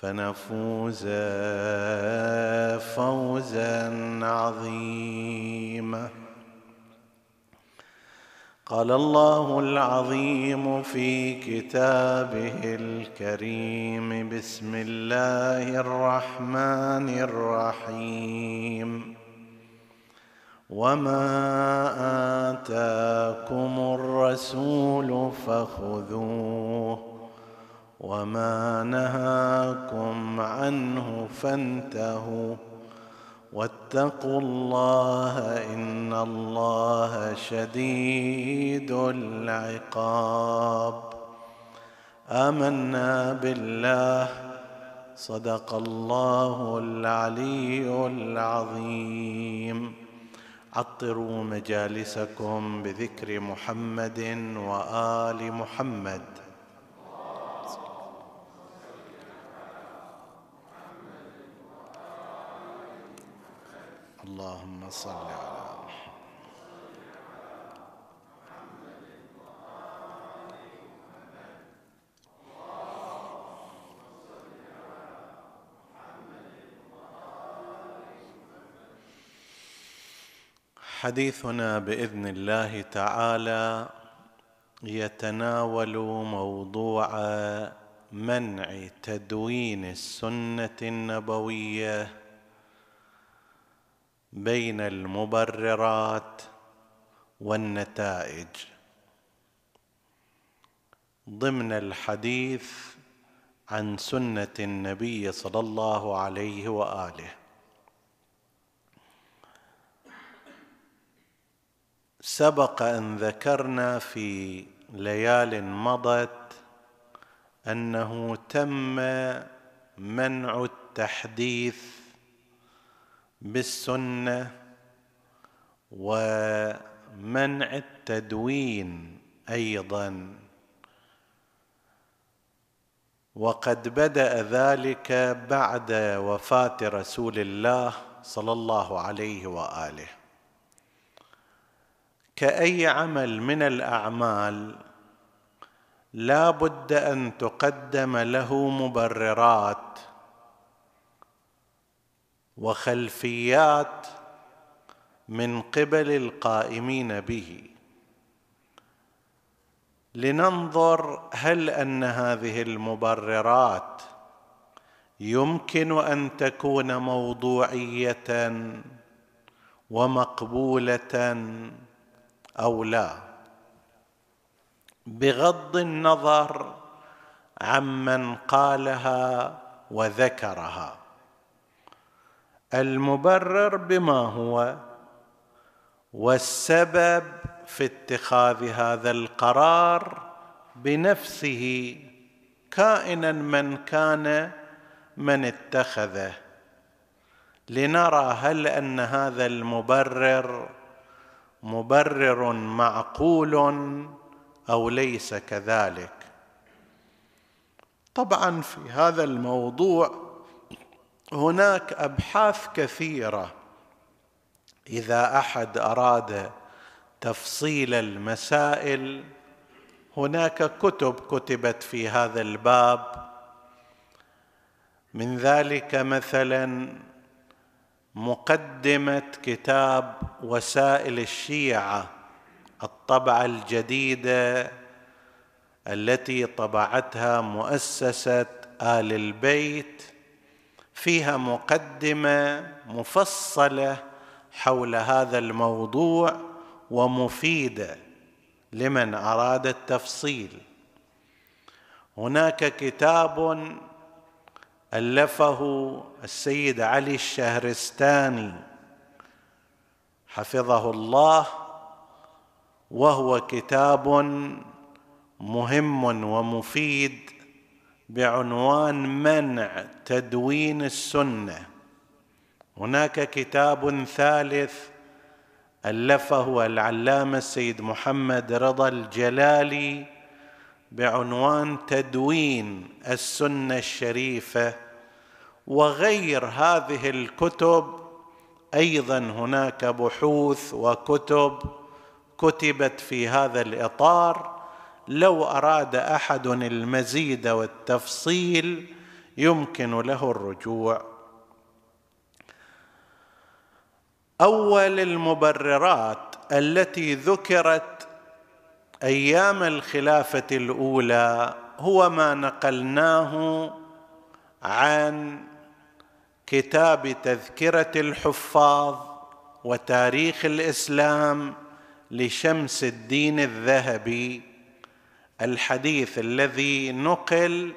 فنفوز فوزا عظيما. قال الله العظيم في كتابه الكريم بسم الله الرحمن الرحيم. وما اتاكم الرسول فخذوه وما نهاكم عنه فانتهوا واتقوا الله ان الله شديد العقاب آمنا بالله صدق الله العلي العظيم. عطروا مجالسكم بذكر محمد وآل محمد. صل على حديثنا بإذن الله تعالى يتناول موضوع منع تدوين السنة النبوية. بين المبررات والنتائج. ضمن الحديث عن سنة النبي صلى الله عليه وآله. سبق أن ذكرنا في ليال مضت أنه تم منع التحديث بالسنة ومنع التدوين أيضا. وقد بدأ ذلك بعد وفاة رسول الله صلى الله عليه وآله. كأي عمل من الأعمال لا بد أن تقدم له مبررات وخلفيات من قبل القائمين به. لننظر هل أن هذه المبررات يمكن أن تكون موضوعية ومقبولة أو لا. بغض النظر عمن قالها وذكرها. المبرر بما هو والسبب في اتخاذ هذا القرار بنفسه كائنا من كان من اتخذه. لنرى هل أن هذا المبرر مبرر معقول أو ليس كذلك. طبعا في هذا الموضوع هناك أبحاث كثيرة. إذا أحد أراد تفصيل المسائل هناك كتب كتبت في هذا الباب. من ذلك مثلا مقدمة كتاب وسائل الشيعة الطبعة الجديدة التي طبعتها مؤسسة آل البيت. فيها مقدمة مفصلة حول هذا الموضوع ومفيدة لمن أراد التفصيل. هناك كتاب ألفه السيد علي الشهرستاني حفظه الله وهو كتاب مهم ومفيد بعنوان منع تدوين السنة. هناك كتاب ثالث ألفه العلامة السيد محمد رضا الجلالي بعنوان تدوين السنة الشريفة وغير هذه الكتب أيضا هناك بحوث وكتب كتبت في هذا الإطار. لو أراد أحد المزيد والتفصيل يمكن له الرجوع. أول المبررات التي ذكرت أيام الخلافة الأولى هو ما نقلناه عن كتاب تذكرة الحفاظ وتاريخ الإسلام لشمس الدين الذهبي. الحديث الذي نقل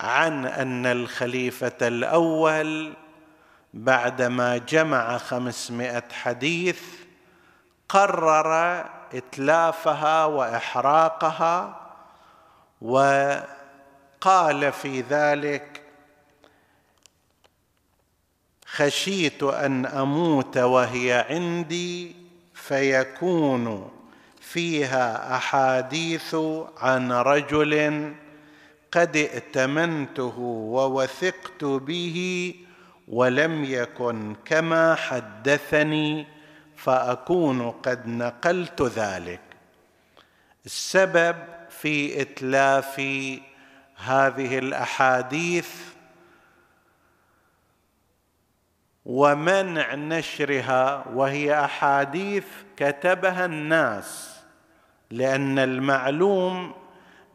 عن أن الخليفة الأول بعدما جمع خمسمائة حديث قرر إتلافها وإحراقها وقال في ذلك خشيت أن أموت وهي عندي فيكون فيها أحاديث عن رجل قد ائتمنته ووثقت به ولم يكن كما حدثني فأكون قد نقلت ذلك. السبب في إتلاف هذه الأحاديث ومنع نشرها وهي أحاديث كتبها الناس. لأن المعلوم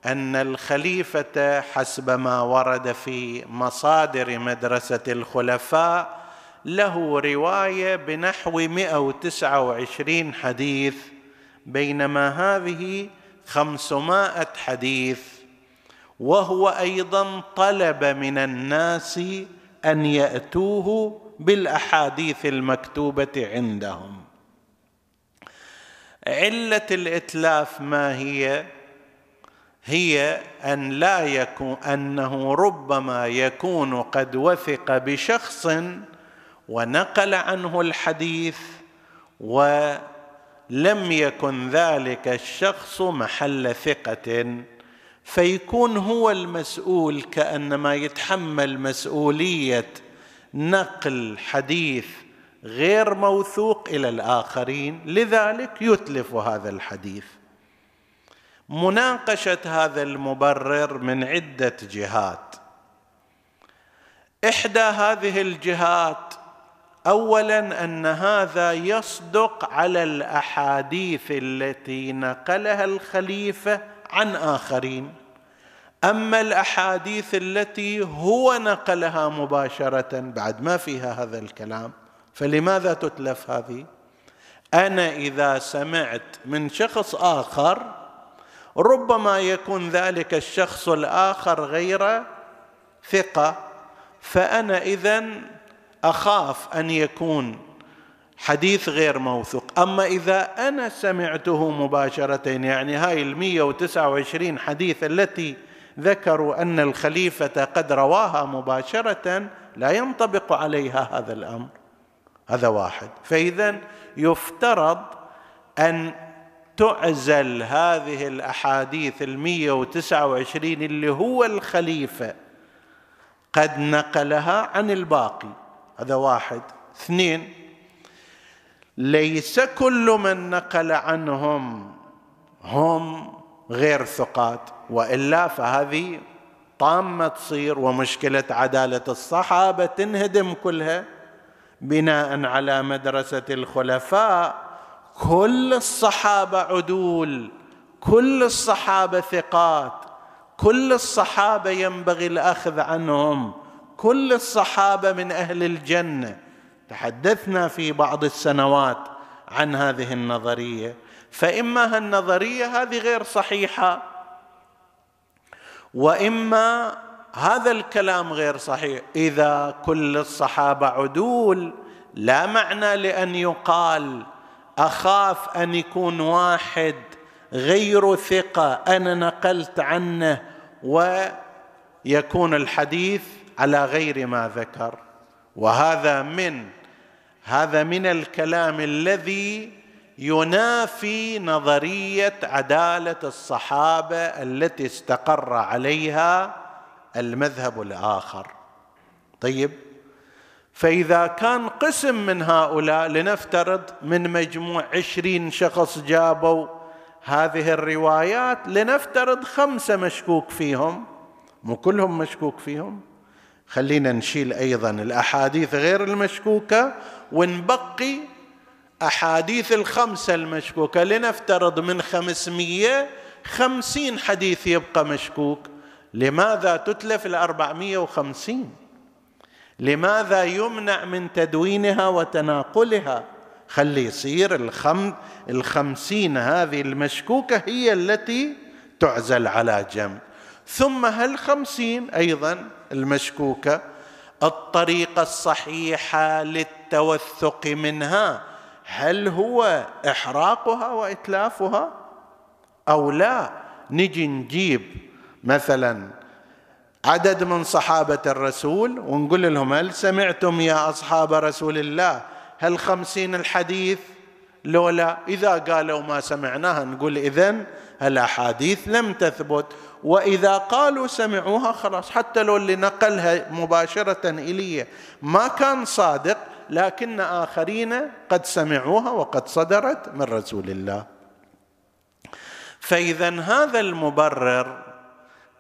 أن الخليفة حسب ما ورد في مصادر مدرسة الخلفاء له رواية بنحو 129 حديث بينما هذه 500 حديث. وهو أيضا طلب من الناس أن يأتوه بالأحاديث المكتوبة عندهم. علة الإتلاف ما هي؟ هي أن لا يكون أنه ربما يكون قد وثق بشخص ونقل عنه الحديث ولم يكن ذلك الشخص محل ثقة فيكون هو المسؤول كأنما يتحمل مسؤولية نقل حديث غير موثوق إلى الآخرين لذلك يتلف هذا الحديث. مناقشة هذا المبرر من عدة جهات. إحدى هذه الجهات اولا أن هذا يصدق على الأحاديث التي نقلها الخليفة عن آخرين. أما الأحاديث التي هو نقلها مباشرة بعد ما فيها هذا الكلام فلماذا تتلف هذه؟ أنا إذا سمعت من شخص آخر ربما يكون ذلك الشخص الآخر غير ثقة فأنا اذا أخاف أن يكون حديث غير موثوق. أما إذا أنا سمعته مباشرة يعني هاي المية وتسعة وعشرين حديث التي ذكروا أن الخليفة قد رواها مباشرة لا ينطبق عليها هذا الأمر. هذا واحد. فإذا يفترض أن تعزل هذه الأحاديث المية وتسعة وعشرين اللي هو الخليفة قد نقلها عن الباقي. هذا واحد. اثنين ليس كل من نقل عنهم هم غير ثقات وإلا فهذه طامة تصير ومشكلة عدالة الصحابة تنهدم كلها. بناء على مدرسة الخلفاء. كل الصحابة عدول كل الصحابة ثقات كل الصحابة ينبغي الأخذ عنهم كل الصحابة من أهل الجنة. تحدثنا في بعض السنوات عن هذه النظرية. فإما هالنظرية هذه غير صحيحة وإما هذا الكلام غير صحيح. إذا كل الصحابة عدول لا معنى لأن يقال أخاف أن يكون واحد غير ثقة أنا نقلت عنه ويكون الحديث على غير ما ذكر. وهذا من هذا من الكلام الذي ينافي نظرية عدالة الصحابة التي استقر عليها المذهب الآخر. طيب. فإذا كان قسم من هؤلاء لنفترض من مجموع عشرين شخص جابوا هذه الروايات لنفترض خمسة مشكوك فيهم. مو كلهم مشكوك فيهم. خلينا نشيل أيضا الأحاديث غير المشكوكة ونبقي أحاديث الخمسة المشكوكة. لنفترض من خمسمية خمسين حديث يبقى مشكوك. لماذا تتلف الأربعمية وخمسين؟ لماذا يمنع من تدوينها وتناقلها؟ خلي يصير الخم الخمسين هذه المشكوكة هي التي تعزل على جنب. ثم هالخمسين أيضا المشكوكة الطريقة الصحيحة للتوثق منها هل هو إحراقها وإتلافها أو لا؟ نجي نجيب مثلا عدد من صحابة الرسول ونقول لهم هل سمعتم يا أصحاب رسول الله؟ هل خمسين الحديث؟ لولا إذا قالوا ما سمعناها نقول إذن الأحاديث لم تثبت. وإذا قالوا سمعوها خلاص حتى لو اللي نقلها مباشرة إلي ما كان صادق لكن آخرين قد سمعوها وقد صدرت من رسول الله. فإذا هذا المبرر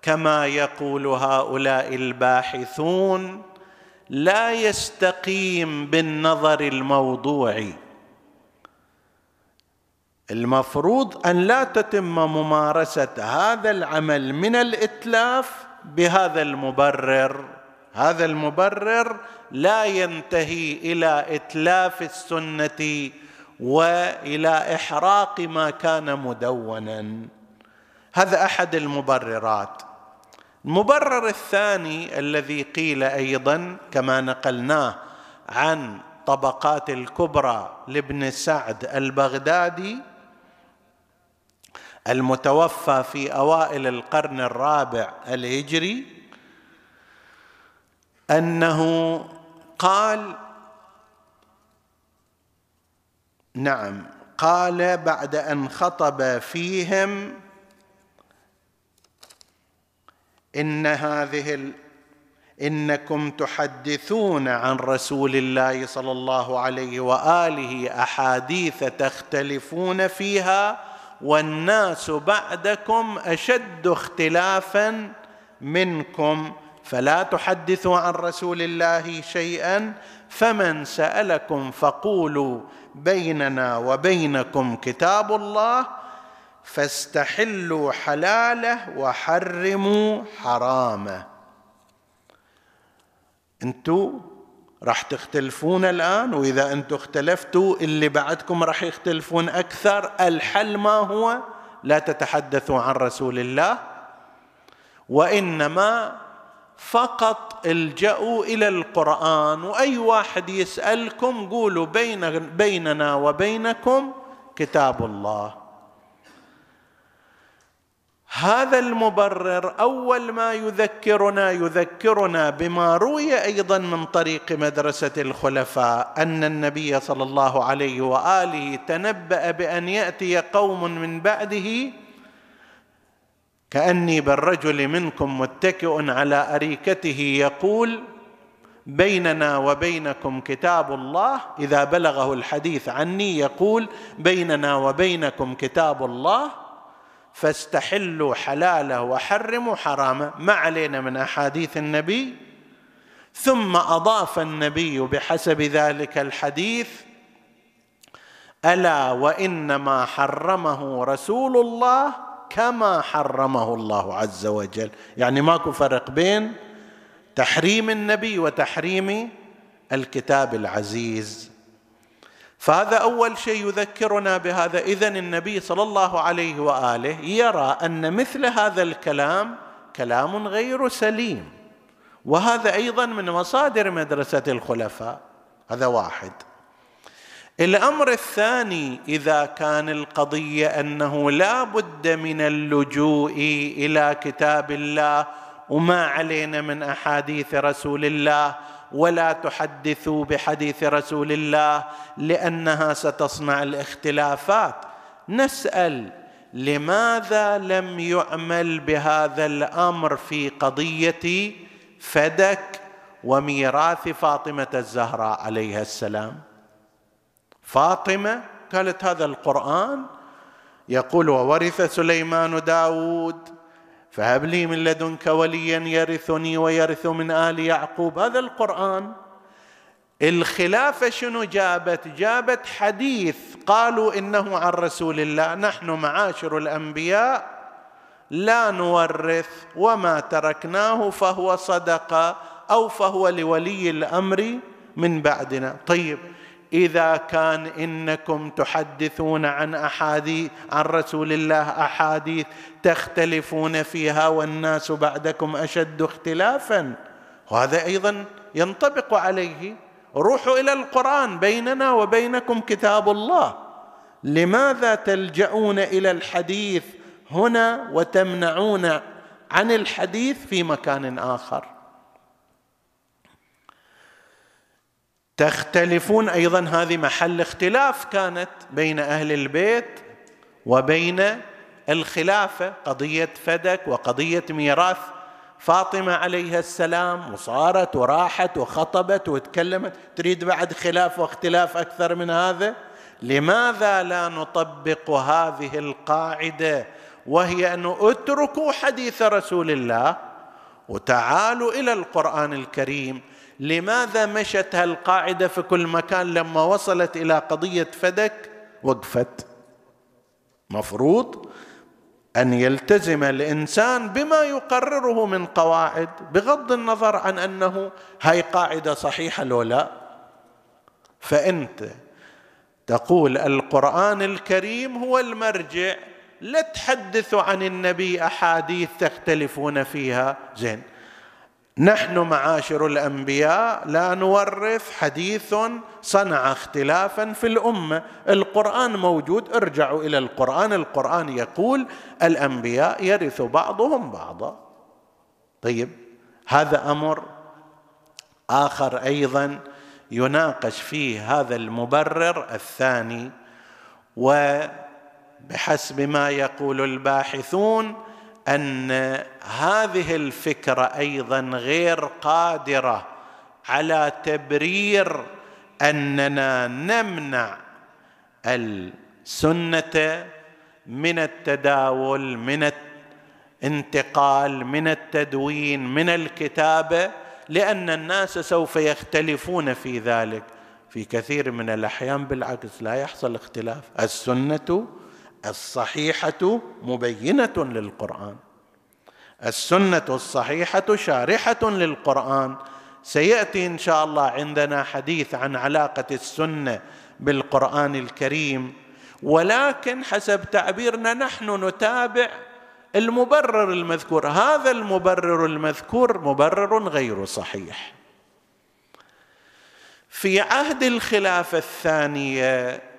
كما يقول هؤلاء الباحثون لا يستقيم بالنظر الموضوعي. المفروض أن لا تتم ممارسة هذا العمل من الإتلاف بهذا المبرر. هذا المبرر لا ينتهي إلى إتلاف السنة وإلى إحراق ما كان مدونا. هذا أحد المبررات. المبرر الثاني الذي قيل أيضا كما نقلناه عن طبقات الكبرى لابن سعد البغدادي المتوفى في أوائل القرن الرابع الهجري أنه قال نعم قال بعد أن خطب فيهم إن هذه ال... إنكم تحدثون عن رسول الله صلى الله عليه وآله أحاديث تختلفون فيها والناس بعدكم أشد اختلافا منكم. فلا تحدثوا عن رسول الله شيئا فمن سألكم فقولوا بيننا وبينكم كتاب الله فاستحلوا حلاله وحرموا حرامه. أنتم راح تختلفون الآن وإذا أنتم اختلفتوا اللي بعدكم راح يختلفون أكثر. الحل ما هو؟ لا تتحدثوا عن رسول الله وإنما فقط الجأوا إلى القرآن. وأي واحد يسألكم قولوا بين بيننا وبينكم كتاب الله. هذا المبرر أول ما يذكرنا يذكرنا بما روي أيضا من طريق مدرسة الخلفاء أن النبي صلى الله عليه وآله تنبأ بأن يأتي قوم من بعده كأني بالرجل منكم متكئ على أريكته يقول بيننا وبينكم كتاب الله. إذا بلغه الحديث عني يقول بيننا وبينكم كتاب الله. فاستحلوا حلاله وحرموا حرامه. ما علينا من أحاديث النبي. ثم أضاف النبي بحسب ذلك الحديث ألا وإنما حرمه رسول الله كما حرمه الله عز وجل. يعني ماكو فرق بين تحريم النبي وتحريم الكتاب العزيز. فهذا أول شيء يذكرنا بهذا. اذا النبي صلى الله عليه وآله يرى أن مثل هذا الكلام كلام غير سليم. وهذا أيضا من مصادر مدرسة الخلفاء. هذا واحد. الأمر الثاني إذا كان القضية أنه لا بد من اللجوء إلى كتاب الله وما علينا من أحاديث رسول الله ولا تحدثوا بحديث رسول الله لأنها ستصنع الاختلافات. نسأل لماذا لم يعمل بهذا الأمر في قضية فدك وميراث فاطمة الزهراء عليها السلام؟ فاطمة قالت هذا القرآن يقول وورث سليمان داود فهب لي من لدنك وليا يرثني ويرث من آل يعقوب. هذا القرآن. الخلافه شنو جابت؟ جابت حديث قالوا إنه عن رسول الله. نحن معاشر الأنبياء لا نورث وما تركناه فهو صدقة أو فهو لولي الأمر من بعدنا. طيب إذا كان إنكم تحدثون عن احاديث عن رسول الله أحاديث تختلفون فيها والناس بعدكم أشد اختلافا. وهذا أيضا ينطبق عليه روحوا إلى القرآن بيننا وبينكم كتاب الله. لماذا تلجؤون إلى الحديث هنا وتمنعون عن الحديث في مكان آخر؟ تختلفون أيضا هذه محل اختلاف كانت بين أهل البيت وبين الخلافة قضية فدك وقضية ميراث. فاطمة عليها السلام وصارت وراحت وخطبت وتكلمت. تريد بعد خلاف واختلاف أكثر من هذا؟ لماذا لا نطبق هذه القاعدة؟ وهي أن اتركوا حديث رسول الله وتعالوا إلى القرآن الكريم. لماذا مشت هالقاعدة في كل مكان لما وصلت إلى قضية فدك؟ وقفت. مفروض أن يلتزم الإنسان بما يقرره من قواعد بغض النظر عن أنه هاي قاعدة صحيحة لو لا. فأنت تقول القرآن الكريم هو المرجع لا تحدثوا عن النبي أحاديث تختلفون فيها. زين. نحن معاشر الأنبياء لا نورث حديث صنع اختلافا في الأمة. القرآن موجود ارجعوا إلى القرآن. القرآن يقول الأنبياء يرث بعضهم بعضا. طيب هذا أمر آخر أيضا يناقش فيه هذا المبرر الثاني وبحسب ما يقول الباحثون أن هذه الفكرة أيضا غير قادرة على تبرير أننا نمنع السنة من التداول من الانتقال من التدوين من الكتابة لأن الناس سوف يختلفون في ذلك. في كثير من الأحيان بالعكس لا يحصل اختلاف. السنة الصحيحة مبينة للقرآن. السنة الصحيحة شارحة للقرآن. سيأتي إن شاء الله عندنا حديث عن علاقة السنة بالقرآن الكريم. ولكن حسب تعبيرنا نحن نتابع المبرر المذكور. هذا المبرر المذكور مبرر غير صحيح. في عهد الخلافة الثانية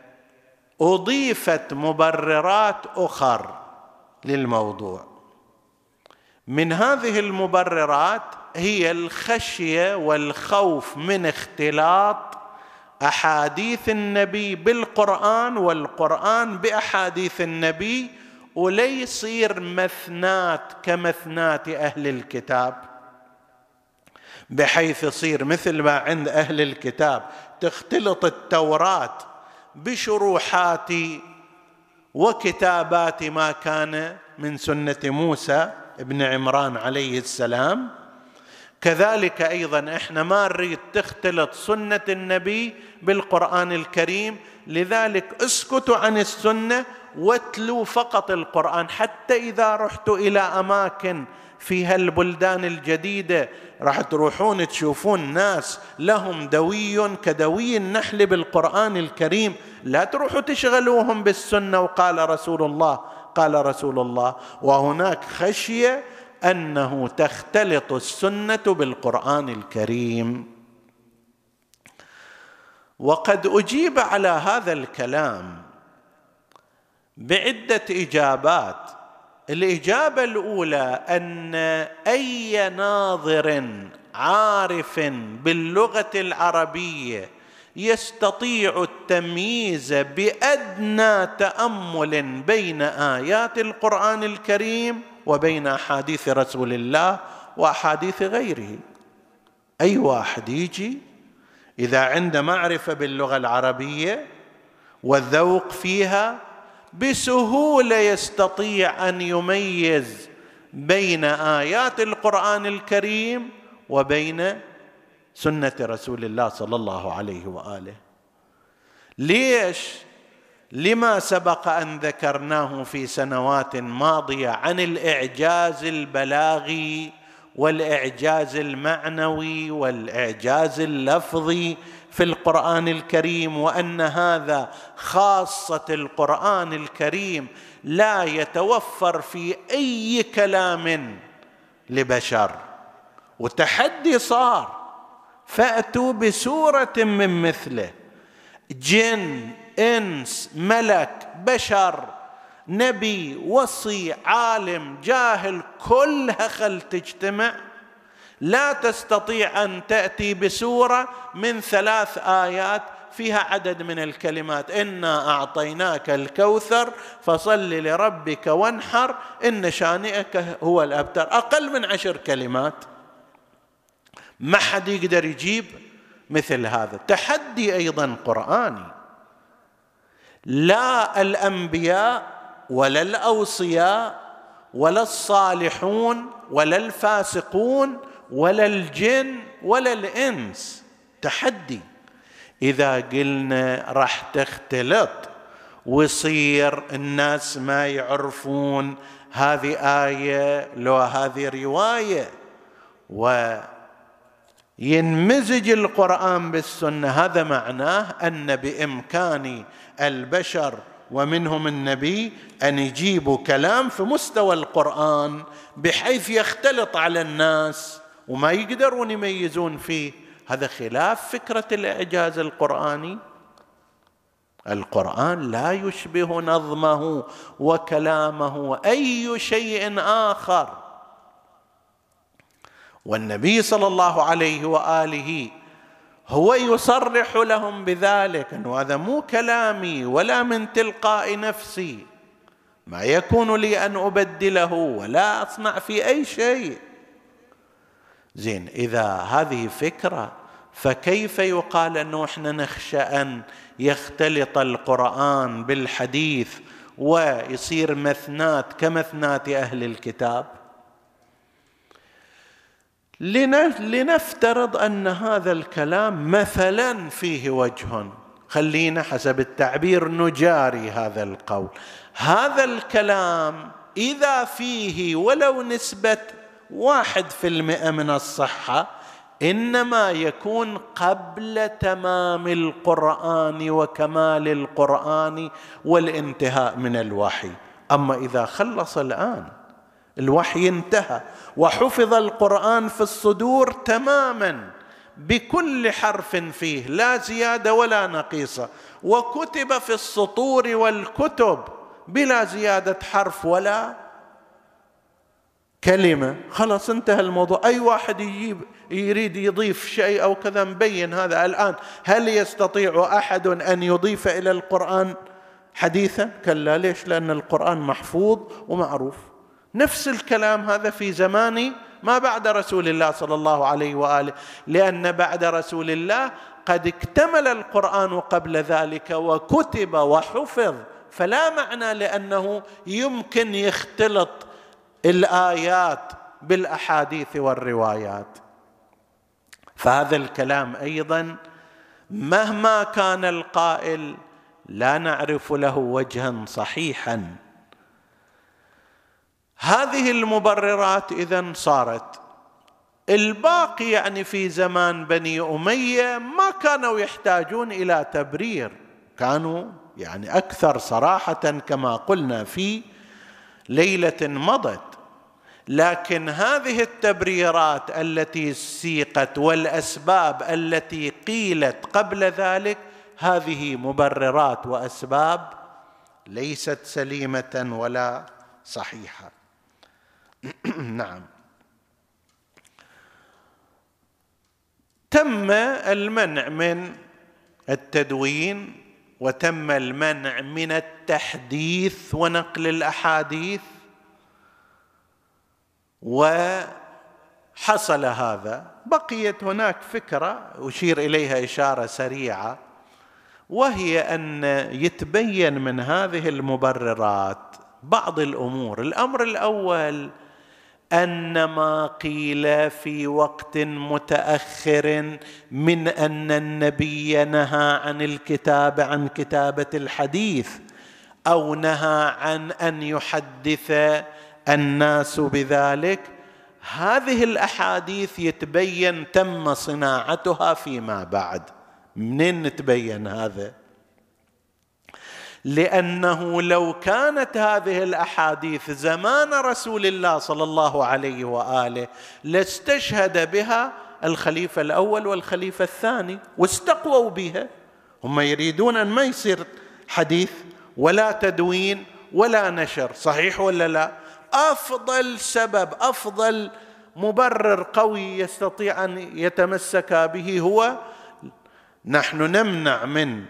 أضيفت مبررات أخر للموضوع. من هذه المبررات هي الخشية والخوف من اختلاط أحاديث النبي بالقرآن والقرآن بأحاديث النبي وليصير مثنات كمثنات أهل الكتاب. بحيث يصير مثل ما عند أهل الكتاب تختلط التوراة بشروحات وكتابات ما كان من سنة موسى ابن عمران عليه السلام. كذلك أيضا إحنا ما نريد تختلط سنة النبي بالقرآن الكريم. لذلك اسكتوا عن السنة واتلوا فقط القرآن. حتى إذا رحت إلى أماكن في هالبلدان الجديده راح تروحون تشوفون ناس لهم دوي كدوي النحل بالقرآن الكريم. لا تروحوا تشغلوهم بالسنة. وقال رسول الله قال رسول الله وهناك خشية أنه تختلط السنة بالقرآن الكريم. وقد أجيب على هذا الكلام بعدة إجابات. الإجابة الأولى أن أي ناظر عارف باللغة العربية يستطيع التمييز بأدنى تأمل بين آيات القرآن الكريم وبين أحاديث رسول الله وأحاديث غيره. أي واحد يجي إذا عنده معرفة باللغة العربية والذوق فيها بسهولة يستطيع أن يميز بين آيات القرآن الكريم وبين سنة رسول الله صلى الله عليه وآله. ليش؟ لما سبق أن ذكرناه في سنوات ماضية عن الإعجاز البلاغي والإعجاز المعنوي والإعجاز اللفظي في القرآن الكريم وأن هذا خاصة القرآن الكريم لا يتوفر في أي كلام لبشر. وتحدي صار فأتوا بسورة من مثله جن إنس ملك بشر. نبي وصي عالم جاهل كلها خل تجتمع. لا تستطيع أن تأتي بسورة من ثلاث آيات فيها عدد من الكلمات. إنا أعطيناك الكوثر فصل لربك وانحر إن شانئك هو الأبتر. أقل من عشر كلمات. ما حد يقدر يجيب مثل هذا. تحدي أيضا قرآني. لا الأنبياء ولا الأوصياء ولا الصالحون ولا الفاسقون ولا الجن ولا الإنس. تحدي. إذا قلنا راح تختلط ويصير الناس ما يعرفون هذه آية لو هذه رواية وينمزج القرآن بالسنة. هذا معناه أن بإمكان البشر ومنهم النبي أن يجيبوا كلام في مستوى القرآن بحيث يختلط على الناس وما يقدرون يميزون فيه. هذا خلاف فكرة الإعجاز القرآني. القرآن لا يشبه نظمه وكلامه اي شيء آخر. والنبي صلى الله عليه وآله هو يصرح لهم بذلك. انه هذا مو كلامي ولا من تلقاء نفسي. ما يكون لي أن أبدله ولا أصنع في أي شيء. زين إذا هذه فكرة فكيف يقال انه إحنا نخشى أن يختلط القرآن بالحديث ويصير مثنات كمثنات أهل الكتاب؟ لنفترض أن هذا الكلام مثلا فيه وجه. خلينا حسب التعبير نجاري هذا القول. هذا الكلام إذا فيه ولو نسبة واحد في المئة من الصحة إنما يكون قبل تمام القرآن وكمال القرآن والانتهاء من الوحي. أما إذا خلص الآن الوحي انتهى. وحفظ القرآن في الصدور تماما بكل حرف فيه لا زيادة ولا نقيصة. وكتب في السطور والكتب بلا زيادة حرف ولا كلمة. خلاص انتهى الموضوع. أي واحد يجيب يريد يضيف شيء أو كذا مبين هذا. الآن هل يستطيع أحد أن يضيف إلى القرآن حديثا؟ كلا ليش؟ لأن القرآن محفوظ ومعروف. نفس الكلام هذا في زمان ما بعد رسول الله صلى الله عليه وآله. لأن بعد رسول الله قد اكتمل القرآن قبل ذلك وكتب وحفظ. فلا معنى لأنه يمكن يختلط الآيات بالأحاديث والروايات. فهذا الكلام أيضا مهما كان القائل لا نعرف له وجها صحيحا. هذه المبررات إذا صارت. الباقي يعني في زمان بني أمية ما كانوا يحتاجون إلى تبرير. كانوا يعني أكثر صراحة كما قلنا في ليلة مضت. لكن هذه التبريرات التي سيقت والأسباب التي قيلت قبل ذلك هذه مبررات وأسباب ليست سليمة ولا صحيحة. نعم. تم المنع من التدوين وتم المنع من التحديث ونقل الأحاديث وحصل هذا. بقيت هناك فكرة أشير إليها إشارة سريعة وهي أن يتبين من هذه المبررات بعض الأمور. الأمر الأول أن ما قيل في وقت متأخر من أن النبي نهى عن الكتاب عن كتابة الحديث أو نهى عن أن يحدث الناس بذلك هذه الأحاديث يتبين تم صناعتها فيما بعد. منين نتبين هذا؟ لأنه لو كانت هذه الأحاديث زمان رسول الله صلى الله عليه وآله لاستشهد بها الخليفة الأول والخليفة الثاني واستقووا بها. هم يريدون أن ما يصير حديث ولا تدوين ولا نشر صحيح ولا لا؟ أفضل سبب أفضل مبرر قوي يستطيع أن يتمسك به هو نحن نمنع من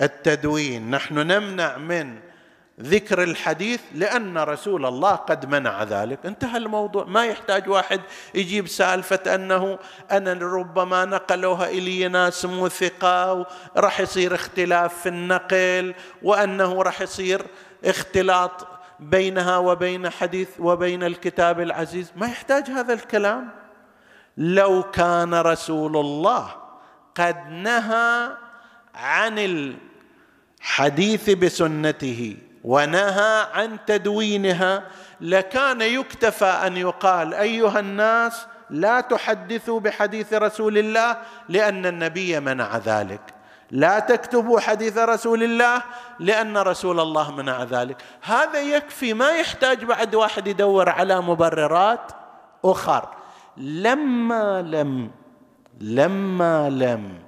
التدوين. نحن نمنع من ذكر الحديث لأن رسول الله قد منع ذلك. انتهى الموضوع. ما يحتاج واحد يجيب سالفة أنه أنا ربما نقلوها إلي ناس مو ثقه وراح يصير اختلاف في النقل وأنه راح يصير اختلاط بينها وبين حديث وبين الكتاب العزيز. ما يحتاج هذا الكلام. لو كان رسول الله قد نهى عن الحديث بسنته ونهى عن تدوينها لكان يكتفى أن يقال أيها الناس لا تحدثوا بحديث رسول الله لأن النبي منع ذلك. لا تكتبوا حديث رسول الله لأن رسول الله منع ذلك. هذا يكفي ما يحتاج بعد واحد يدور على مبررات أخر. لما لم لما لم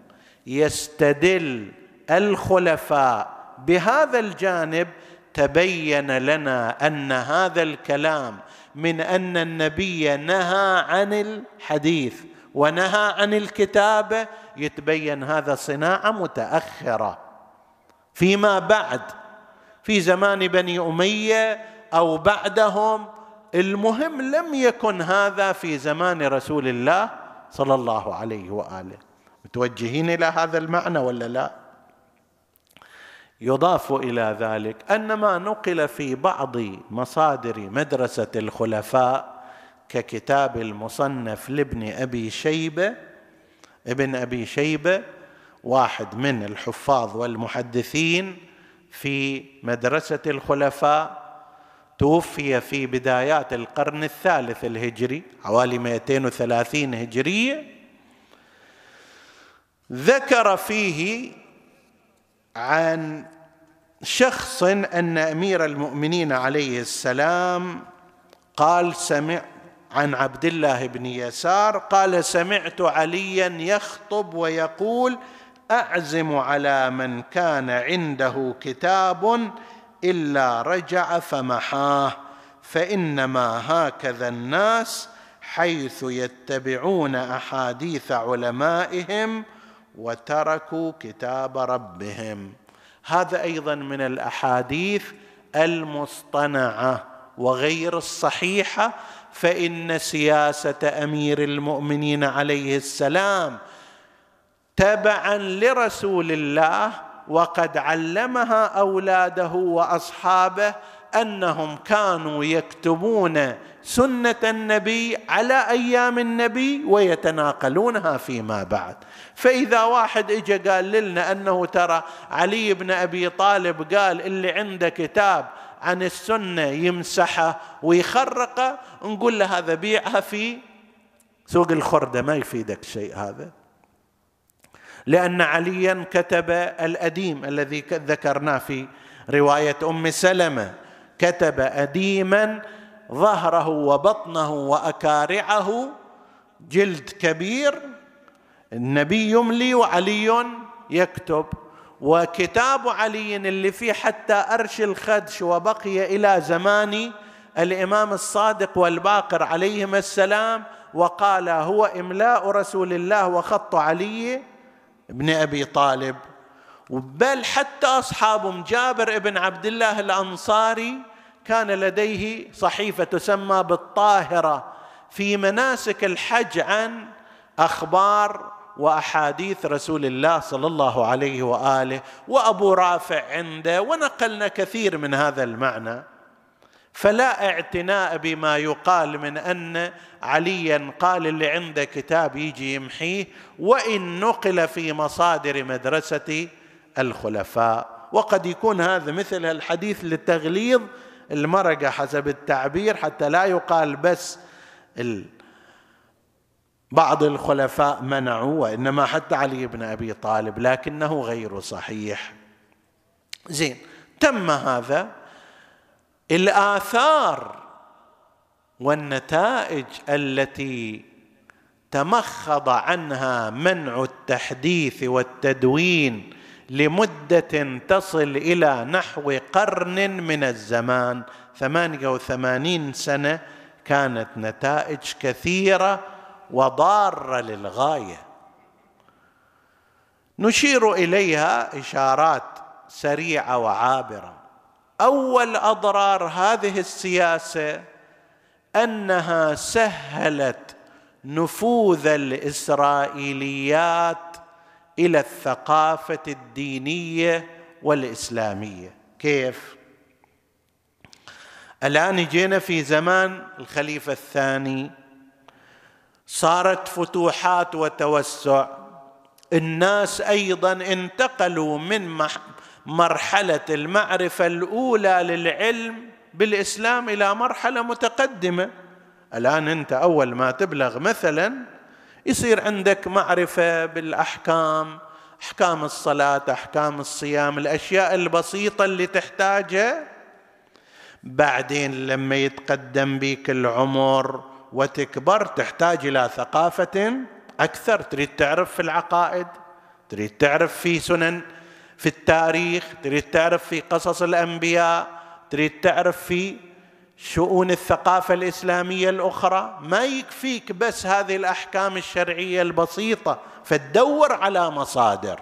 يستدل الخلفاء. بهذا الجانب تبين لنا أن هذا الكلام من أن النبي نهى عن الحديث ونهى عن الكتابه يتبين هذا صناعة متأخرة. فيما بعد في زمان بني أمية أو بعدهم المهم لم يكن هذا في زمان رسول الله صلى الله عليه وآله. متوجهين إلى هذا المعنى ولا لا؟ يضاف إلى ذلك ان ما نقل في بعض مصادر مدرسة الخلفاء ككتاب المصنف لابن أبي شيبة ابن أبي شيبة واحد من الحفاظ والمحدثين في مدرسة الخلفاء توفي في بدايات القرن الثالث الهجري حوالي 230 هجرية ذكر فيه عن شخص أن أمير المؤمنين عليه السلام قال سمع عن عبد الله بن يسار قال سمعت عليا يخطب ويقول أعزم على من كان عنده كتاب إلا رجع فمحاه فإنما هكذا الناس حيث يتبعون أحاديث علمائهم وتركوا كتاب ربهم. هذا أيضا من الأحاديث المصطنعة وغير الصحيحة فإن سياسة أمير المؤمنين عليه السلام تبعا لرسول الله وقد علمها أولاده وأصحابه أنهم كانوا يكتبون سنه النبي على أيام النبي ويتناقلونها فيما بعد. فاذا واحد اجى قال لنا أنه ترى علي بن أبي طالب قال اللي عنده كتاب عن السنة يمسحه ويخرقه نقول له هذا بيعها في سوق الخردة ما يفيدك شيء هذا. لأن عليا كتب الأديم الذي ذكرناه في رواية أم سلمة كتب اديما ظهره وبطنه وأكارعه جلد كبير النبي يملي وعلي يكتب وكتاب علي اللي فيه حتى أرش الخدش وبقي إلى زمان الإمام الصادق والباقر عليهما السلام وقال هو إملاء رسول الله وخط علي بن أبي طالب. بل حتى أصحابهم جابر بن عبد الله الأنصاري كان لديه صحيفة تسمى بالطاهرة في مناسك الحج عن أخبار وأحاديث رسول الله صلى الله عليه وآله وأبو رافع عنده ونقلنا كثير من هذا المعنى. فلا اعتناء بما يقال من أن عليا قال اللي عنده كتاب يجي يمحيه وإن نقل في مصادر مدرسة الخلفاء. وقد يكون هذا مثل الحديث لتغليظ المرقة حسب التعبير حتى لا يقال بس بعض الخلفاء منعوا وإنما حتى علي بن أبي طالب لكنه غير صحيح. زين تم هذا. الآثار والنتائج التي تمخض عنها منع التحديث والتدوين لمدة تصل إلى نحو قرن من الزمان. ثمانية وثمانين سنة كانت نتائج كثيرة وضارة للغاية. نشير إليها إشارات سريعة وعابرة. أول أضرار هذه السياسة أنها سهلت نفوذ الإسرائيليات إلى الثقافة الدينية والإسلامية. كيف؟ الآن جينا في زمان الخليفة الثاني. صارت فتوحات وتوسع. الناس أيضا انتقلوا من مرحلة المعرفة الأولى للعلم بالإسلام إلى مرحلة متقدمة. الآن أنت أول ما تبلغ مثلا يصير عندك معرفة بالأحكام أحكام الصلاة أحكام الصيام الأشياء البسيطة اللي تحتاجها. بعدين لما يتقدم بك العمر وتكبر تحتاج إلى ثقافة أكثر. تريد تعرف في العقائد تريد تعرف في سنن في التاريخ تريد تعرف في قصص الأنبياء تريد تعرف في شؤون الثقافة الإسلامية الأخرى ما يكفيك بس هذه الأحكام الشرعية البسيطة فتدور على مصادر.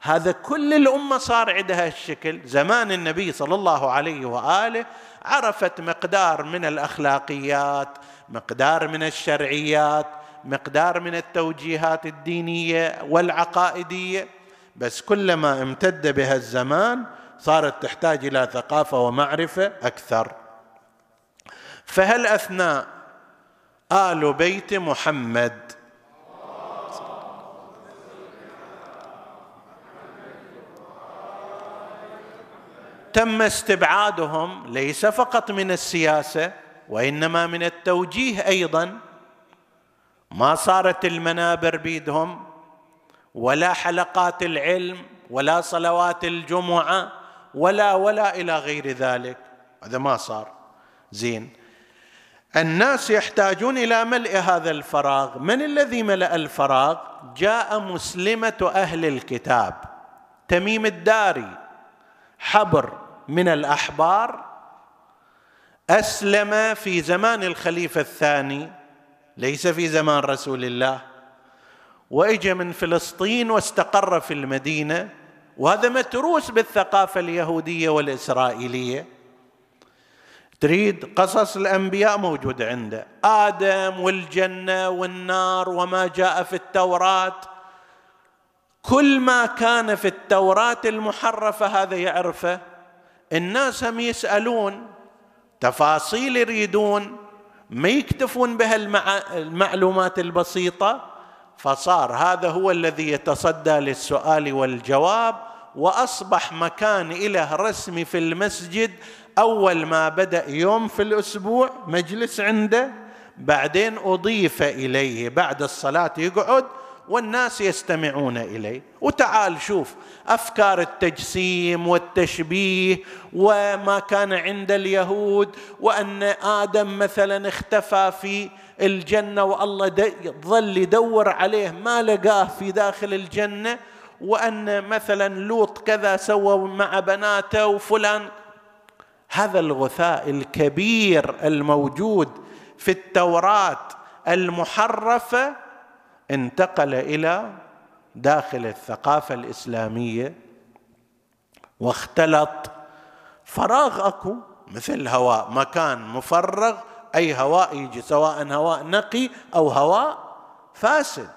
هذا كل الأمة صار عندها الشكل زمان النبي صلى الله عليه وآله عرفت مقدار من الأخلاقيات مقدار من الشرعيات مقدار من التوجيهات الدينية والعقائدية. بس كلما امتد بها الزمان صارت تحتاج إلى ثقافة ومعرفة أكثر. فهل اثناء آل بيت محمد؟ تم استبعادهم ليس فقط من السياسة وإنما من التوجيه أيضا. ما صارت المنابر بيدهم ولا حلقات العلم ولا صلوات الجمعة ولا ولا إلى غير ذلك. هذا ما صار. زين. الناس يحتاجون إلى ملء هذا الفراغ. من الذي ملأ الفراغ؟ جاء مسلمة أهل الكتاب. تميم الداري. حبر من الأحبار. أسلم في زمان الخليفة الثاني. ليس في زمان رسول الله. وإجا من فلسطين واستقر في المدينة. وهذا متروس بالثقافة اليهودية والإسرائيلية. تريد قصص الأنبياء موجود عنده. آدم والجنة والنار وما جاء في التوراة. كل ما كان في التوراة المحرفة هذا يعرفه. الناس هم يسألون تفاصيل يريدون ما يكتفون بها المعلومات البسيطة. فصار هذا هو الذي يتصدى للسؤال والجواب وأصبح مكان إله رسمي في المسجد أول ما بدأ يوم في الأسبوع مجلس عنده بعدين أضيف إليه بعد الصلاة يقعد والناس يستمعون إليه. وتعال شوف أفكار التجسيم والتشبيه وما كان عند اليهود وأن آدم مثلا اختفى في الجنة والله ظل يدور عليه ما لقاه في داخل الجنة وأن مثلا لوط كذا سوى مع بناته وفلان هذا الغثاء الكبير الموجود في التوراة المحرفة انتقل إلى داخل الثقافة الإسلامية واختلط. فراغ أكو مثل هواء مكان مفرغ أي هواء يجي سواء هواء نقي أو هواء فاسد.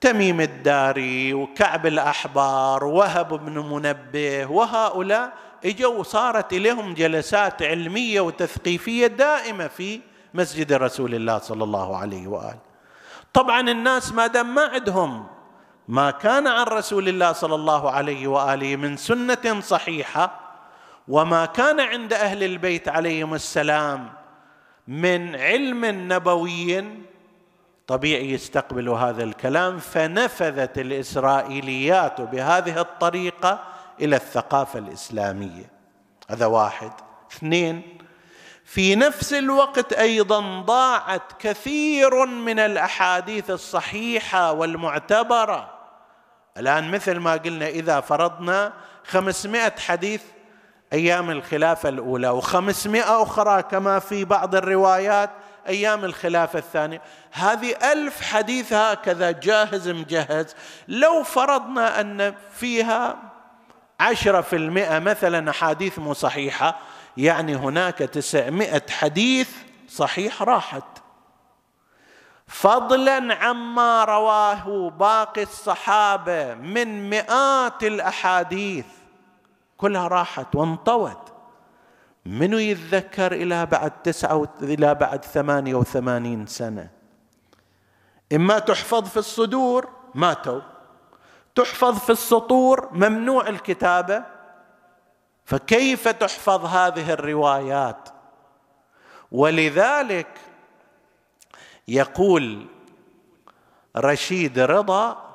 تميم الداري وكعب الأحبار وهب بن منبه وهؤلاء إجوا صارت إليهم جلسات علمية وتثقيفية دائمة في مسجد رسول الله صلى الله عليه وآله. طبعا الناس ما دام ما عندهم ما كان عن رسول الله صلى الله عليه وآله من سنة صحيحة وما كان عند أهل البيت عليهم السلام من علم نبوي طبيعي يستقبلوا هذا الكلام فنفذت الإسرائيليات بهذه الطريقة إلى الثقافة الإسلامية. هذا واحد. اثنين في نفس الوقت أيضا ضاعت كثير من الأحاديث الصحيحة والمعتبرة. الآن مثل ما قلنا إذا فرضنا خمسمائة حديث أيام الخلافة الأولى وخمسمائة أخرى كما في بعض الروايات أيام الخلافة الثانية. هذه ألف حديث هكذا جاهز مجهز. لو فرضنا أن فيها عشرة في المئة مثلا أحاديث مو صحيحة يعني هناك تسعمائة حديث صحيح راحت. فضلا عما رواه باقي الصحابة من مئات الأحاديث كلها راحت وانطوت. منو يتذكر إلى بعد تسعة إلى بعد ثمانية وثمانين سنة؟ إما تحفظ في الصدور ماتوا. تحفظ في السطور ممنوع الكتابة؟ فكيف تحفظ هذه الروايات؟ ولذلك يقول رشيد رضا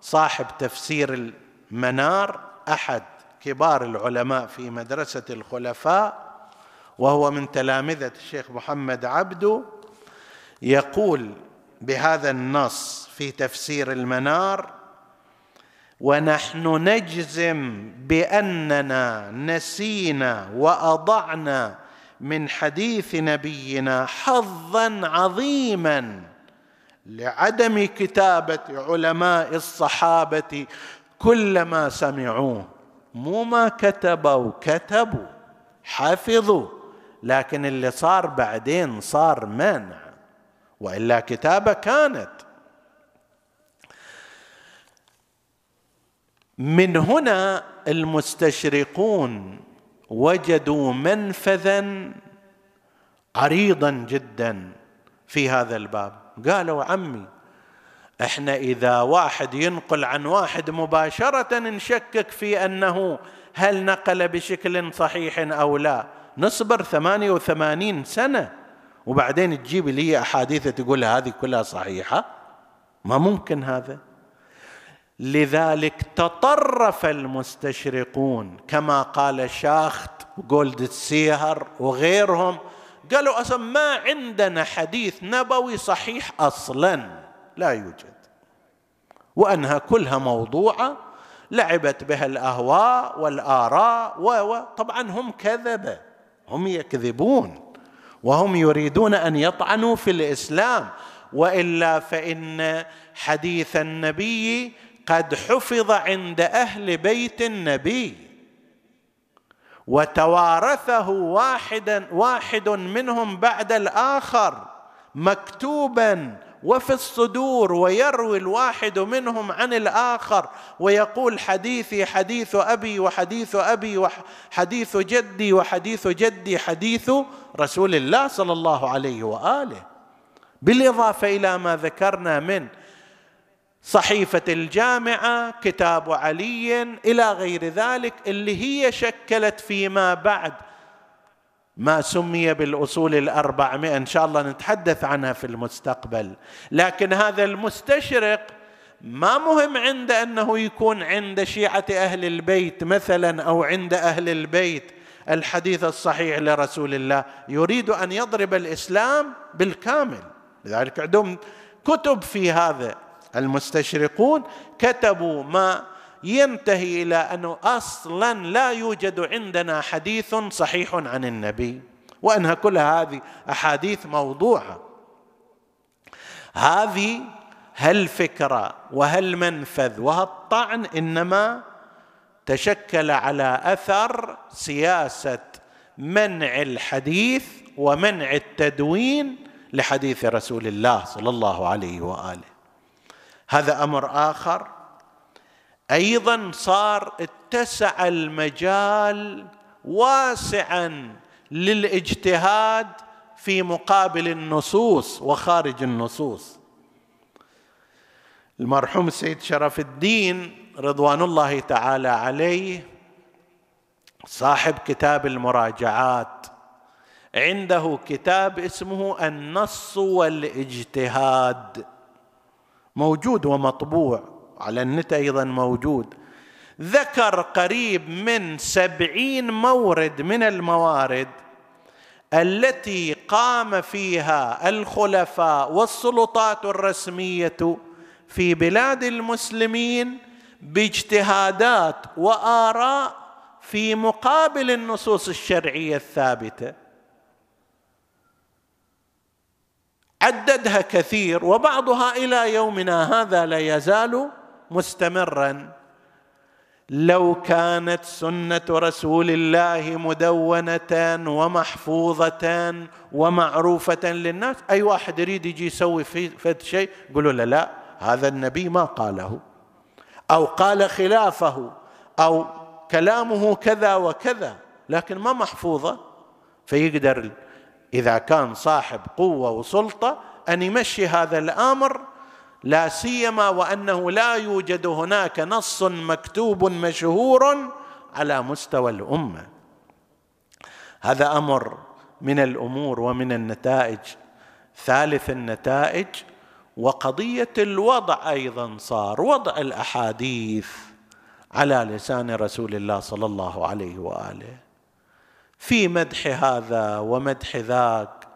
صاحب تفسير المنار أحد كبار العلماء في مدرسة الخلفاء وهو من تلامذة الشيخ محمد عبده يقول بهذا النص في تفسير المنار ونحن نجزم بأننا نسينا وأضعنا من حديث نبينا حظا عظيما لعدم كتابة علماء الصحابة كل ما سمعوه. مو ما كتبوا كتبوا حفظوا لكن اللي صار بعدين صار منع وإلا كتابة كانت. من هنا المستشرقون وجدوا منفذا عريضا جدا في هذا الباب. قالوا عمي إحنا إذا واحد ينقل عن واحد مباشرة نشكك في أنه هل نقل بشكل صحيح أو لا. نصبر ثمانية وثمانين سنة وبعدين تجيب لي أحاديث تقول هذه كلها صحيحة؟ ما ممكن هذا. لذلك تطرف المستشرقون كما قال شاخت وجولد سيهر وغيرهم قالوا أصلا ما عندنا حديث نبوي صحيح أصلا لا يوجد. وأنها كلها موضوعة لعبت بها الأهواء والآراء و طبعا هم كذبه هم يكذبون وهم يريدون أن يطعنوا في الإسلام وإلا فإن حديث النبي قد حفظ عند أهل بيت النبي وتوارثه واحدا واحد منهم بعد الآخر مكتوبا وفي الصدور ويروي الواحد منهم عن الآخر ويقول حديثي حديث أبي وحديث أبي وحديث جدي وحديث جدي حديث رسول الله صلى الله عليه وآله. بالإضافة إلى ما ذكرنا من صحيفة الجامعة كتاب علي إلى غير ذلك اللي هي شكلت فيما بعد ما سمي بالأصول الأربعمائة. إن شاء الله نتحدث عنها في المستقبل. لكن هذا المستشرق ما مهم عنده أنه يكون عند شيعة أهل البيت مثلا أو عند أهل البيت. الحديث الصحيح لرسول الله يريد أن يضرب الإسلام بالكامل. لذلك عندهم كتب في هذا. المستشرقون كتبوا ما ينتهي إلى أنه أصلا لا يوجد عندنا حديث صحيح عن النبي وأنها كل هذه أحاديث موضوعة. هذه هالفكره وهالمنفذ وهالطعن إنما تشكل على أثر سياسة منع الحديث ومنع التدوين لحديث رسول الله صلى الله عليه وآله. هذا أمر آخر. أيضا صار اتسع المجال واسعا للاجتهاد في مقابل النصوص وخارج النصوص. المرحوم السيد شرف الدين رضوان الله تعالى عليه صاحب كتاب المراجعات عنده كتاب اسمه النص والإجتهاد. موجود ومطبوع. على النت أيضا موجود. ذكر قريب من سبعين مورد من الموارد التي قام فيها الخلفاء والسلطات الرسمية في بلاد المسلمين باجتهادات وآراء في مقابل النصوص الشرعية الثابتة. عددها كثير وبعضها إلى يومنا هذا لا يزال مستمرا. لو كانت سنة رسول الله مدونة ومحفوظة ومعروفة للناس أي واحد يريد يجي يسوي في شيء يقولوا له لا هذا النبي ما قاله. أو قال خلافه أو كلامه كذا وكذا لكن ما محفوظة فيقدر إذا كان صاحب قوة وسلطة أن يمشي هذا الأمر لا سيما وأنه لا يوجد هناك نص مكتوب مشهور على مستوى الأمة. هذا أمر من الأمور ومن النتائج ثالث النتائج وقضية الوضع أيضا صار وضع الأحاديث على لسان رسول الله صلى الله عليه وآله. في مدح هذا ومدح ذاك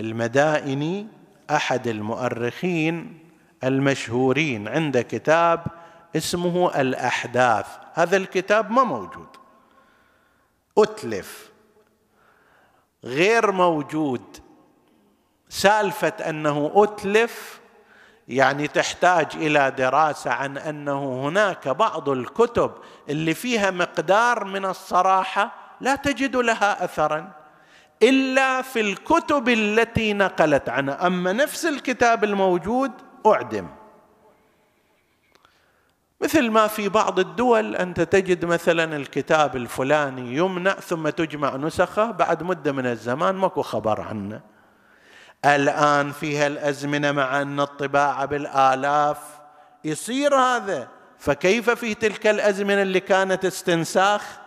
المدائني أحد المؤرخين المشهورين عند كتاب اسمه الأحداث. هذا الكتاب ما موجود. أتلف. غير موجود. سالفة أنه أتلف يعني تحتاج إلى دراسة عن أنه هناك بعض الكتب اللي فيها مقدار من الصراحة لا تجد لها اثرا إلا في الكتب التي نقلت عنها. أما نفس الكتاب الموجود أعدم. مثل ما في بعض الدول أنت تجد مثلا الكتاب الفلاني يمنع ثم تجمع نسخة بعد مدة من الزمان ماكو خبر عنه. الآن في هالازمنه مع أن الطباعة بالآلاف. يصير هذا. فكيف في تلك الأزمنة اللي كانت استنساخ؟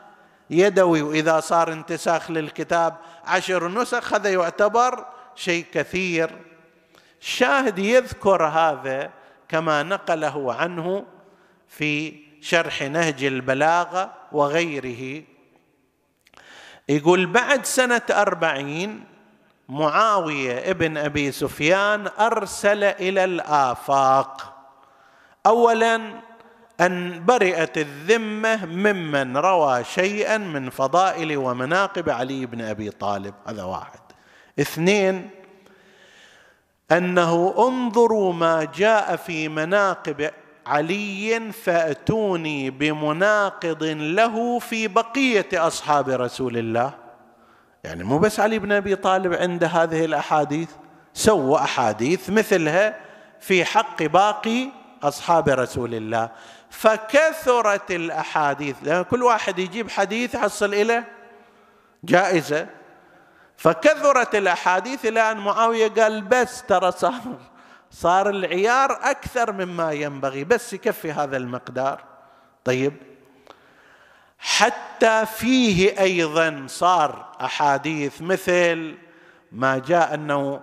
يدوي وإذا صار انتساخ للكتاب عشر نسخ هذا يعتبر شيء كثير. الشاهد يذكر هذا كما نقله عنه في شرح نهج البلاغه وغيره. يقول بعد سنة أربعين معاوية ابن أبي سفيان أرسل إلى الآفاق. اولا أن برئت الذمة ممن روى شيئا من فضائل ومناقب علي بن أبي طالب. هذا واحد. اثنين أنه انظروا ما جاء في مناقب علي فأتوني بمناقض له في بقية أصحاب رسول الله. يعني مو بس علي بن أبي طالب عنده هذه الأحاديث سووا أحاديث مثلها في حق باقي أصحاب رسول الله. فكثرت الأحاديث. لأن كل واحد يجيب حديث يحصل إلى جائزة. فكثرت الأحاديث إلى أن معاوية قال بس ترى صار صار العيار أكثر مما ينبغي بس يكفي هذا المقدار. طيب. حتى فيه أيضا صار أحاديث مثل ما جاء أنه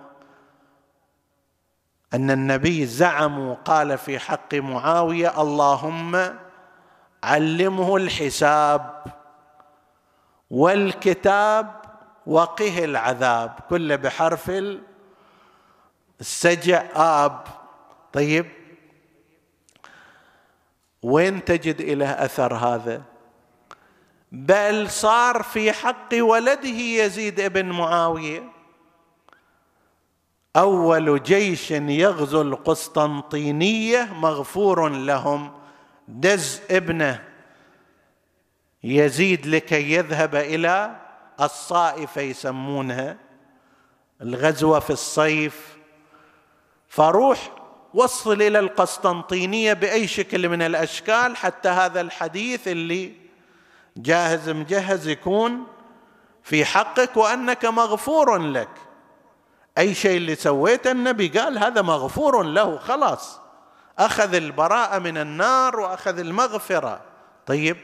أن النبي زعم وقال في حق معاوية اللهم علمه الحساب والكتاب وقه العذاب. كله بحرف السجع آب. طيب. وين تجد إله أثر هذا؟ بل صار في حق ولده يزيد ابن معاوية. أول جيش يغزو القسطنطينية مغفور لهم. دز ابنه يزيد لكي يذهب إلى الصائفة يسمونها الغزوة في الصيف. فروح وصل إلى القسطنطينية بأي شكل من الأشكال حتى هذا الحديث اللي جاهز مجهز يكون في حقك وأنك مغفور لك. أي شيء اللي سويته النبي قال هذا مغفور له خلاص. أخذ البراءة من النار وأخذ المغفرة. طيب.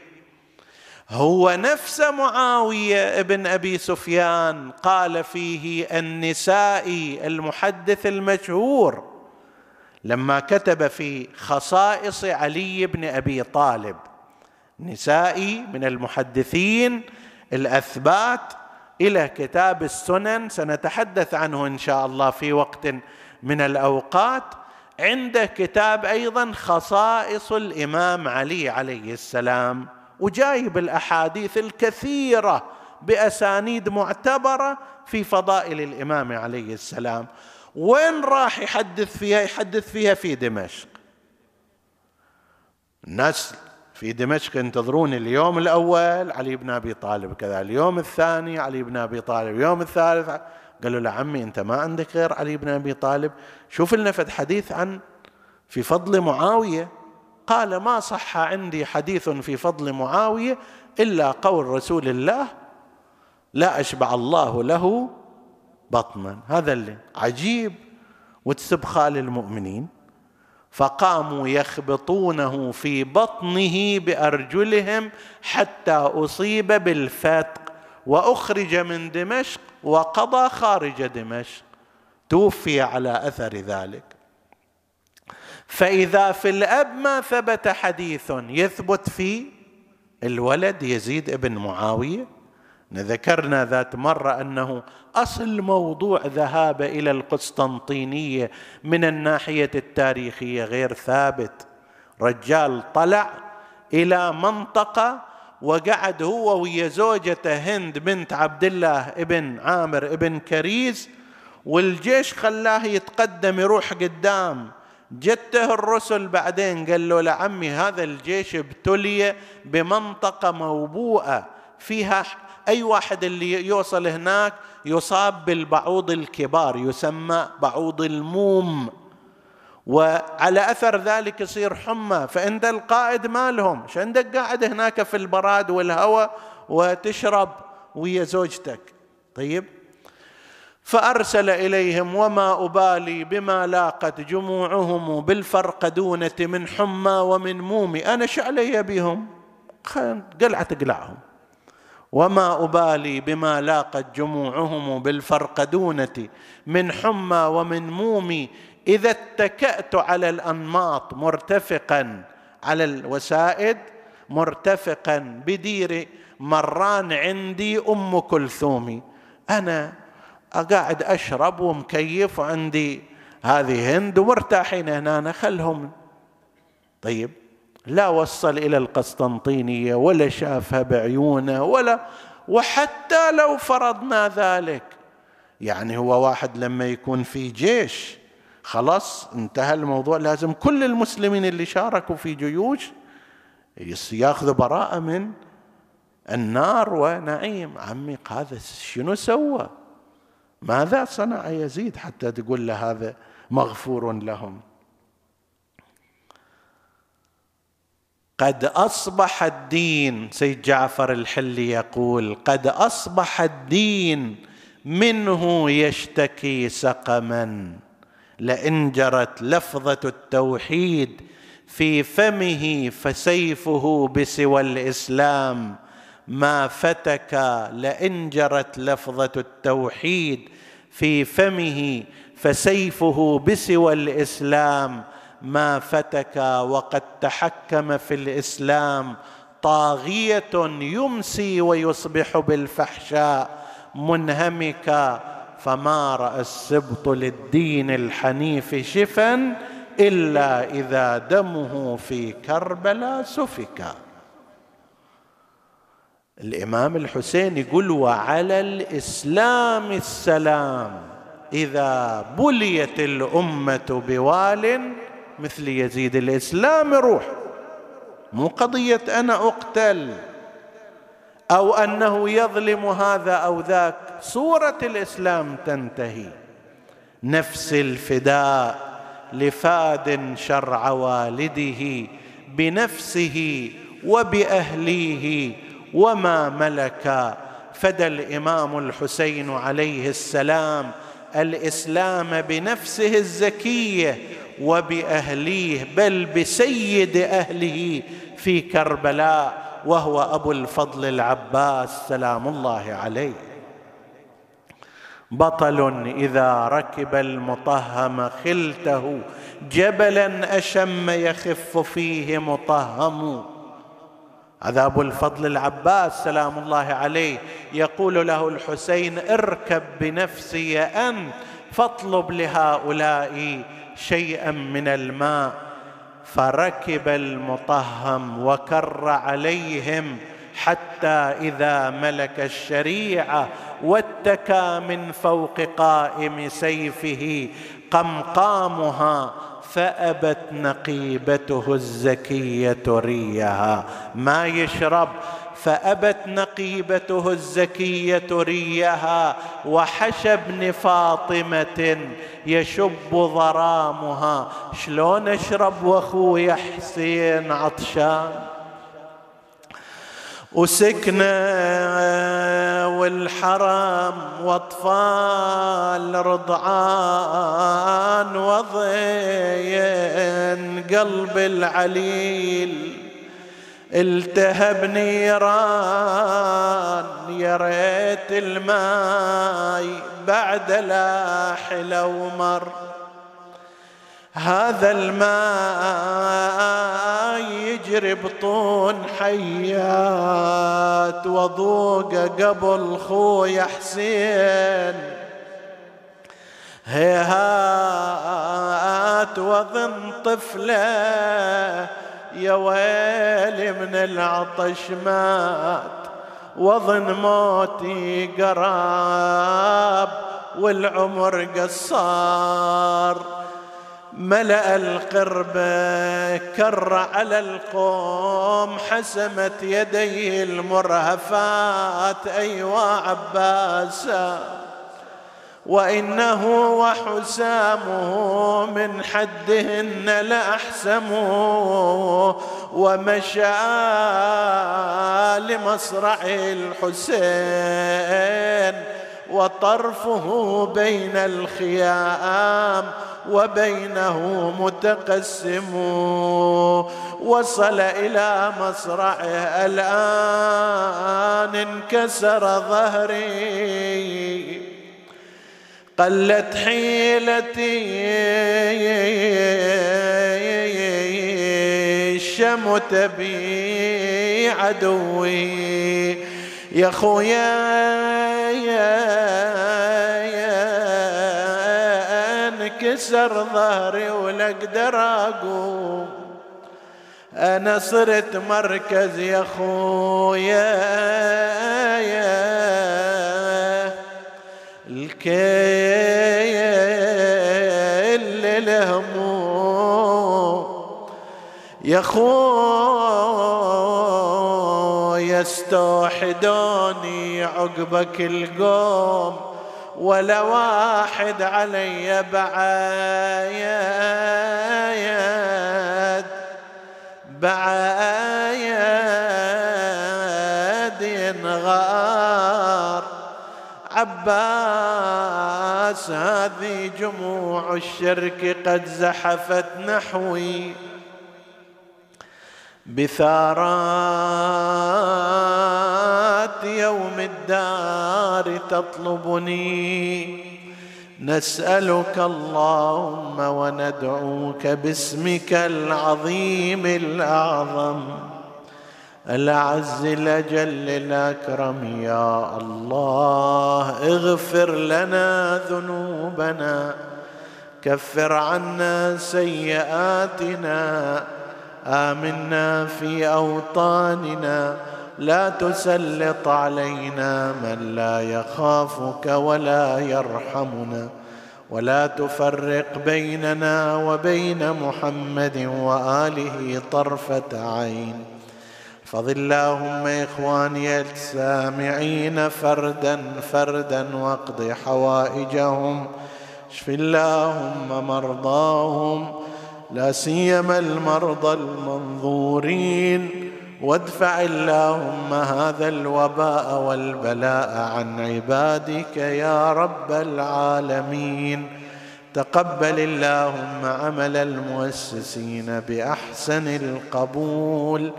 هو نفس معاوية ابن أبي سفيان قال فيه النسائي المحدث المشهور لما كتب في خصائص علي بن أبي طالب. نسائي من المحدثين الأثبات إلى كتاب السنن سنتحدث عنه إن شاء الله في وقت من الأوقات عنده كتاب أيضا خصائص الإمام علي عليه السلام وجايب الأحاديث الكثيرة بأسانيد معتبرة في فضائل الإمام عليه السلام. وين راح يحدث فيها؟ يحدث فيها في دمشق. الناس في دمشق ينتظرون اليوم الأول علي بن أبي طالب كذا اليوم الثاني علي بن أبي طالب اليوم الثالث قالوا له عمي أنت ما عندك غير علي بن أبي طالب؟ شوف لنا فد حديث عن في فضل معاوية. قال ما صح عندي حديث في فضل معاوية إلا قول رسول الله لا أشبع الله له بطنا. هذا اللي عجيب وتسب خال المؤمنين. فقاموا يخبطونه في بطنه بأرجلهم حتى أصيب بالفتق وأخرج من دمشق وقضى خارج دمشق. توفي على أثر ذلك. فإذا في الأب ما ثبت حديث يثبت في الولد يزيد ابن معاوية. ذكرنا ذات مرة أنه أصل موضوع ذهاب إلى القسطنطينية من الناحية التاريخية غير ثابت. رجال طلع إلى منطقة وقعد هو ويا زوجته هند بنت عبد الله ابن عامر ابن كريز والجيش خلاه يتقدم يروح قدام. جته الرسل بعدين قال له لعمي هذا الجيش ابتلي بمنطقة موبوءة فيها أي واحد اللي يوصل هناك يصاب بالبعوض الكبار يسمى بعوض الموم. وعلى أثر ذلك يصير حمى فعند القائد ما لهم عندك قاعد هناك في البراد والهواء وتشرب ويا زوجتك. طيب؟ فأرسل إليهم وما أبالي بما لاقت جموعهم بالفرقدونه من حمى ومن موم أنا علي بهم. قلعة تقلعهم وما أبالي بما لاقت جموعهم بالفرقدونة من حمى ومن موم إذا اتكأت على الأنماط مرتفقا على الوسائد مرتفقا بدير مران عندي أم كلثوم. أنا قاعد أشرب ومكيف وعندي هذه هند ومرتاحين هنا خلهم. طيب. لا وصل إلى القسطنطينية ولا شافها بعيونه ولا وحتى لو فرضنا ذلك. يعني هو واحد لما يكون في جيش خلاص انتهى الموضوع. لازم كل المسلمين اللي شاركوا في جيوش ياخذوا براءة من النار ونعيم. عمي هذا شنو سوى؟ ماذا صنع يزيد حتى تقول له هذا مغفور لهم؟ قد أصبح الدين سيد جعفر الحلي يقول قد أصبح الدين منه يشتكي سقما لئن جرت لفظة التوحيد في فمه فسيفه بسوى الإسلام. ما فتك لئن جرت لفظة التوحيد في فمه فسيفه بسوى الإسلام. ما فتك وقد تحكم في الإسلام طاغية يمسي ويصبح بالفحشاء منهمكا فما رأى السبط للدين الحنيف شفا إلا إذا دمه في كربلاء سفكا الإمام الحسين يقول وعلى الإسلام السلام إذا بليت الأمة بوال مثل يزيد الإسلام روح. مو قضية أنا أقتل أو أنه يظلم هذا أو ذاك. صوره الإسلام تنتهي. نفس الفداء لفاد شرع والده بنفسه وبأهليه وما ملك. فدى الإمام الحسين عليه السلام الإسلام بنفسه الزكية وبأهليه بل بسيد أهله في كربلاء وهو أبو الفضل العباس سلام الله عليه. بطل إذا ركب المطهم خلته جبلا أشم يخف فيه مطهم. هذا أبو الفضل العباس سلام الله عليه. يقول له الحسين اركب بنفسي أنت فاطلب لهؤلاء شيئا من الماء فركب المطهم وكر عليهم حتى إذا ملك الشريعة واتكى من فوق قائم سيفه قمقامها فأبت نقيبته الزكية ريها. ما يشرب فأبت نقيبته الزكية ريها وحشى ابن فاطمة يشب ضرامها شلون اشرب واخوي حسين عطشان؟ وسكنة والحرم واطفال رضعان وضين قلب العليل. التهب نيران يا ريت الماي بعد لاح لو مر هذا الماء يجري بطون حيات وضوق قبل خويا حسين. هيهات وظن طفله يا ويلي من العطش مات وظن موتي قراب والعمر قصار ملأ القرب كر على القوم حسمت يديه المرهفات. أيوا عباسا وإنه وحسامه من حدهن لأحسم ومشى لمصرع الحسين وطرفه بين الخيام وبينه متقسم وصل إلى مصرعه الآن انكسر ظهري قلت حيلتي شمت بي عدوي. يا خويا انكسر ظهري ولا أقدر اقوم. أنا صرت مركز يا خويا. الكيل الهموم يا خويا استوحدوني عقبك القوم ولا واحد علي بعايد هذه جموع الشرك قد زحفت نحوي بثارات يوم الدار تطلبني. نسألك اللهم وندعوك باسمك العظيم الأعظم. الاعز الاجل الأكرم يا الله. اغفر لنا ذنوبنا كفر عنا سيئاتنا آمنا في أوطاننا. لا تسلط علينا من لا يخافك ولا يرحمنا. ولا تفرق بيننا وبين محمد وآله طرفة عين. فضل اللهم اخواني السامعين فردا فردا واقض حوائجهم. اشف اللهم مرضاهم لا سيما المرضى المنظورين. وادفع اللهم هذا الوباء والبلاء عن عبادك يا رب العالمين. تقبل اللهم عمل المؤسسين باحسن القبول.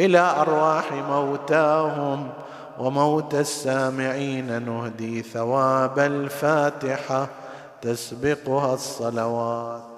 إلى أرواح موتاهم وموتى السامعين نهدي ثواب الفاتحة تسبقها الصلوات.